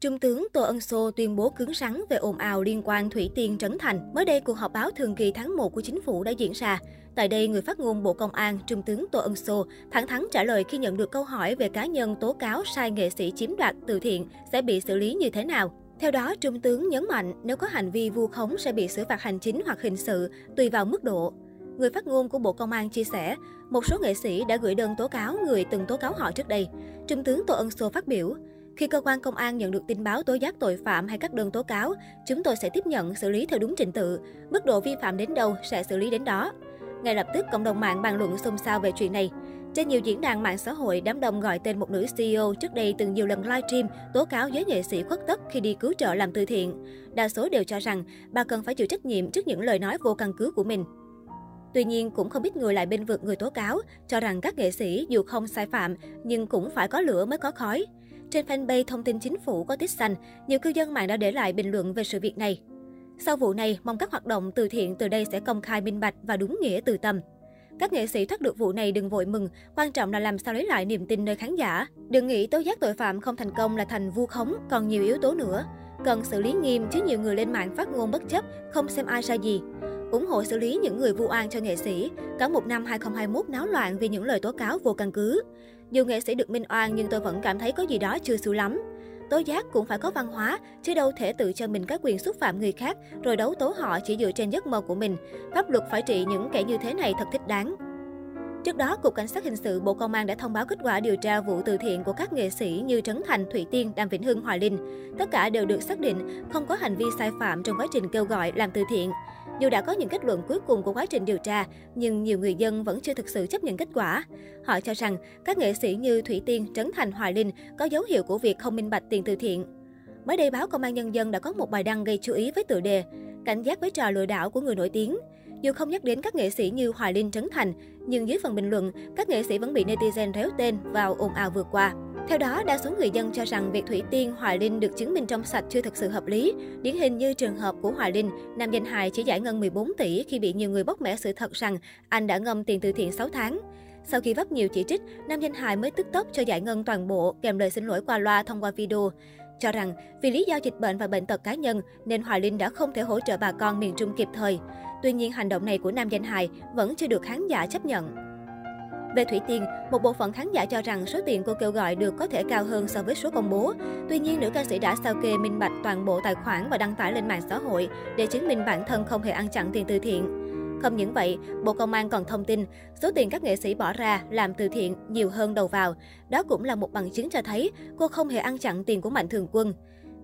Trung tướng Tô Ân Sô tuyên bố cứng rắn về ồn ào liên quan Thủy Tiên Trấn Thành. Mới đây, cuộc họp báo thường kỳ tháng 1 của chính phủ đã diễn ra. Tại đây, người phát ngôn Bộ Công an, Trung tướng Tô Ân Sô thẳng thắn trả lời khi nhận được câu hỏi về cá nhân tố cáo sai nghệ sĩ chiếm đoạt từ thiện sẽ bị xử lý như thế nào. Theo đó, Trung tướng nhấn mạnh nếu có hành vi vu khống sẽ bị xử phạt hành chính hoặc hình sự, tùy vào mức độ. Người phát ngôn của Bộ Công an chia sẻ, một số nghệ sĩ đã gửi đơn tố cáo người từng tố cáo họ trước đây. Trung tướng Tô Ân Sô phát biểu, khi cơ quan công an nhận được tin báo tố giác tội phạm hay các đơn tố cáo, chúng tôi sẽ tiếp nhận xử lý theo đúng trình tự. Mức độ vi phạm đến đâu sẽ xử lý đến đó. Ngay lập tức, cộng đồng mạng bàn luận xôn xao về chuyện này. Trên nhiều diễn đàn mạng xã hội, đám đông gọi tên một nữ CEO trước đây từng nhiều lần livestream tố cáo giới nghệ sĩ khuất tất khi đi cứu trợ làm từ thiện. Đa số đều cho rằng bà cần phải chịu trách nhiệm trước những lời nói vô căn cứ của mình. Tuy nhiên, cũng không biết người lại bên vực người tố cáo, cho rằng các nghệ sĩ dù không sai phạm, nhưng cũng phải có lửa mới có khói. Trên fanpage thông tin chính phủ có tích xanh, nhiều cư dân mạng đã để lại bình luận về sự việc này. Sau vụ này, mong các hoạt động từ thiện từ đây sẽ công khai minh bạch và đúng nghĩa từ tâm. Các nghệ sĩ thoát được vụ này đừng vội mừng, quan trọng là làm sao lấy lại niềm tin nơi khán giả. Đừng nghĩ tố giác tội phạm không thành công là thành vu khống, còn nhiều yếu tố nữa. Cần xử lý nghiêm chứ nhiều người lên mạng phát ngôn bất chấp, không xem ai sai gì ủng hộ xử lý những người vu oan cho nghệ sĩ. Cả một năm 2021 náo loạn vì những lời tố cáo vô căn cứ. Dù nghệ sĩ được minh oan nhưng tôi vẫn cảm thấy có gì đó chưa xu lắm. Tố giác cũng phải có văn hóa, chứ đâu thể tự cho mình các quyền xúc phạm người khác rồi đấu tố họ chỉ dựa trên giấc mơ của mình. Pháp luật phải trị những kẻ như thế này thật thích đáng. Trước đó, Cục Cảnh sát Hình sự Bộ Công an đã thông báo kết quả điều tra vụ từ thiện của các nghệ sĩ như Trấn Thành, Thủy Tiên, Đàm Vĩnh Hưng, Hoài Linh. Tất cả đều được xác định không có hành vi sai phạm trong quá trình kêu gọi làm từ thiện. Dù đã có những kết luận cuối cùng của quá trình điều tra, nhưng nhiều người dân vẫn chưa thực sự chấp nhận kết quả. Họ cho rằng các nghệ sĩ như Thủy Tiên, Trấn Thành, Hoài Linh có dấu hiệu của việc không minh bạch tiền từ thiện. Mới đây, báo Công an Nhân dân đã có một bài đăng gây chú ý với tựa đề Cảnh giác với trò lừa đảo của người nổi tiếng. Dù không nhắc đến các nghệ sĩ như Hoài Linh, Trấn Thành, nhưng dưới phần bình luận, các nghệ sĩ vẫn bị netizen réo tên vào ồn ào vừa qua. Theo đó, đa số người dân cho rằng việc Thủy Tiên, Hoài Linh được chứng minh trong sạch chưa thực sự hợp lý. Điển hình như trường hợp của Hoài Linh, nam danh hài chỉ giải ngân 14 tỷ khi bị nhiều người bóc mẽ sự thật rằng anh đã ngâm tiền từ thiện 6 tháng. Sau khi vấp nhiều chỉ trích, nam danh hài mới tức tốc cho giải ngân toàn bộ, kèm lời xin lỗi qua loa thông qua video. Cho rằng vì lý do dịch bệnh và bệnh tật cá nhân nên Hoài Linh đã không thể hỗ trợ bà con miền Trung kịp thời. Tuy nhiên, hành động này của nam danh hài vẫn chưa được khán giả chấp nhận. Về Thủy Tiên, một bộ phận khán giả cho rằng số tiền cô kêu gọi được có thể cao hơn so với số công bố. Tuy nhiên, nữ ca sĩ đã sao kê minh bạch toàn bộ tài khoản và đăng tải lên mạng xã hội để chứng minh bản thân không hề ăn chặn tiền từ thiện. Không những vậy, Bộ Công an còn thông tin số tiền các nghệ sĩ bỏ ra làm từ thiện nhiều hơn đầu vào. Đó cũng là một bằng chứng cho thấy cô không hề ăn chặn tiền của Mạnh Thường Quân.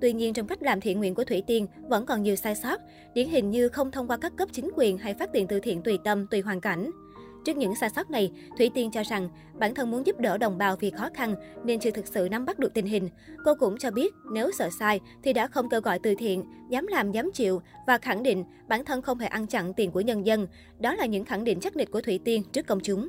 Tuy nhiên, trong cách làm thiện nguyện của Thủy Tiên vẫn còn nhiều sai sót, điển hình như không thông qua các cấp chính quyền hay phát tiền từ thiện tùy tâm, tùy hoàn cảnh. Trước những sai sót này, Thủy Tiên cho rằng bản thân muốn giúp đỡ đồng bào vì khó khăn nên chưa thực sự nắm bắt được tình hình. Cô cũng cho biết nếu sợ sai thì đã không kêu gọi từ thiện, dám làm dám chịu và khẳng định bản thân không hề ăn chặn tiền của nhân dân. Đó là những khẳng định chắc nịch của Thủy Tiên trước công chúng.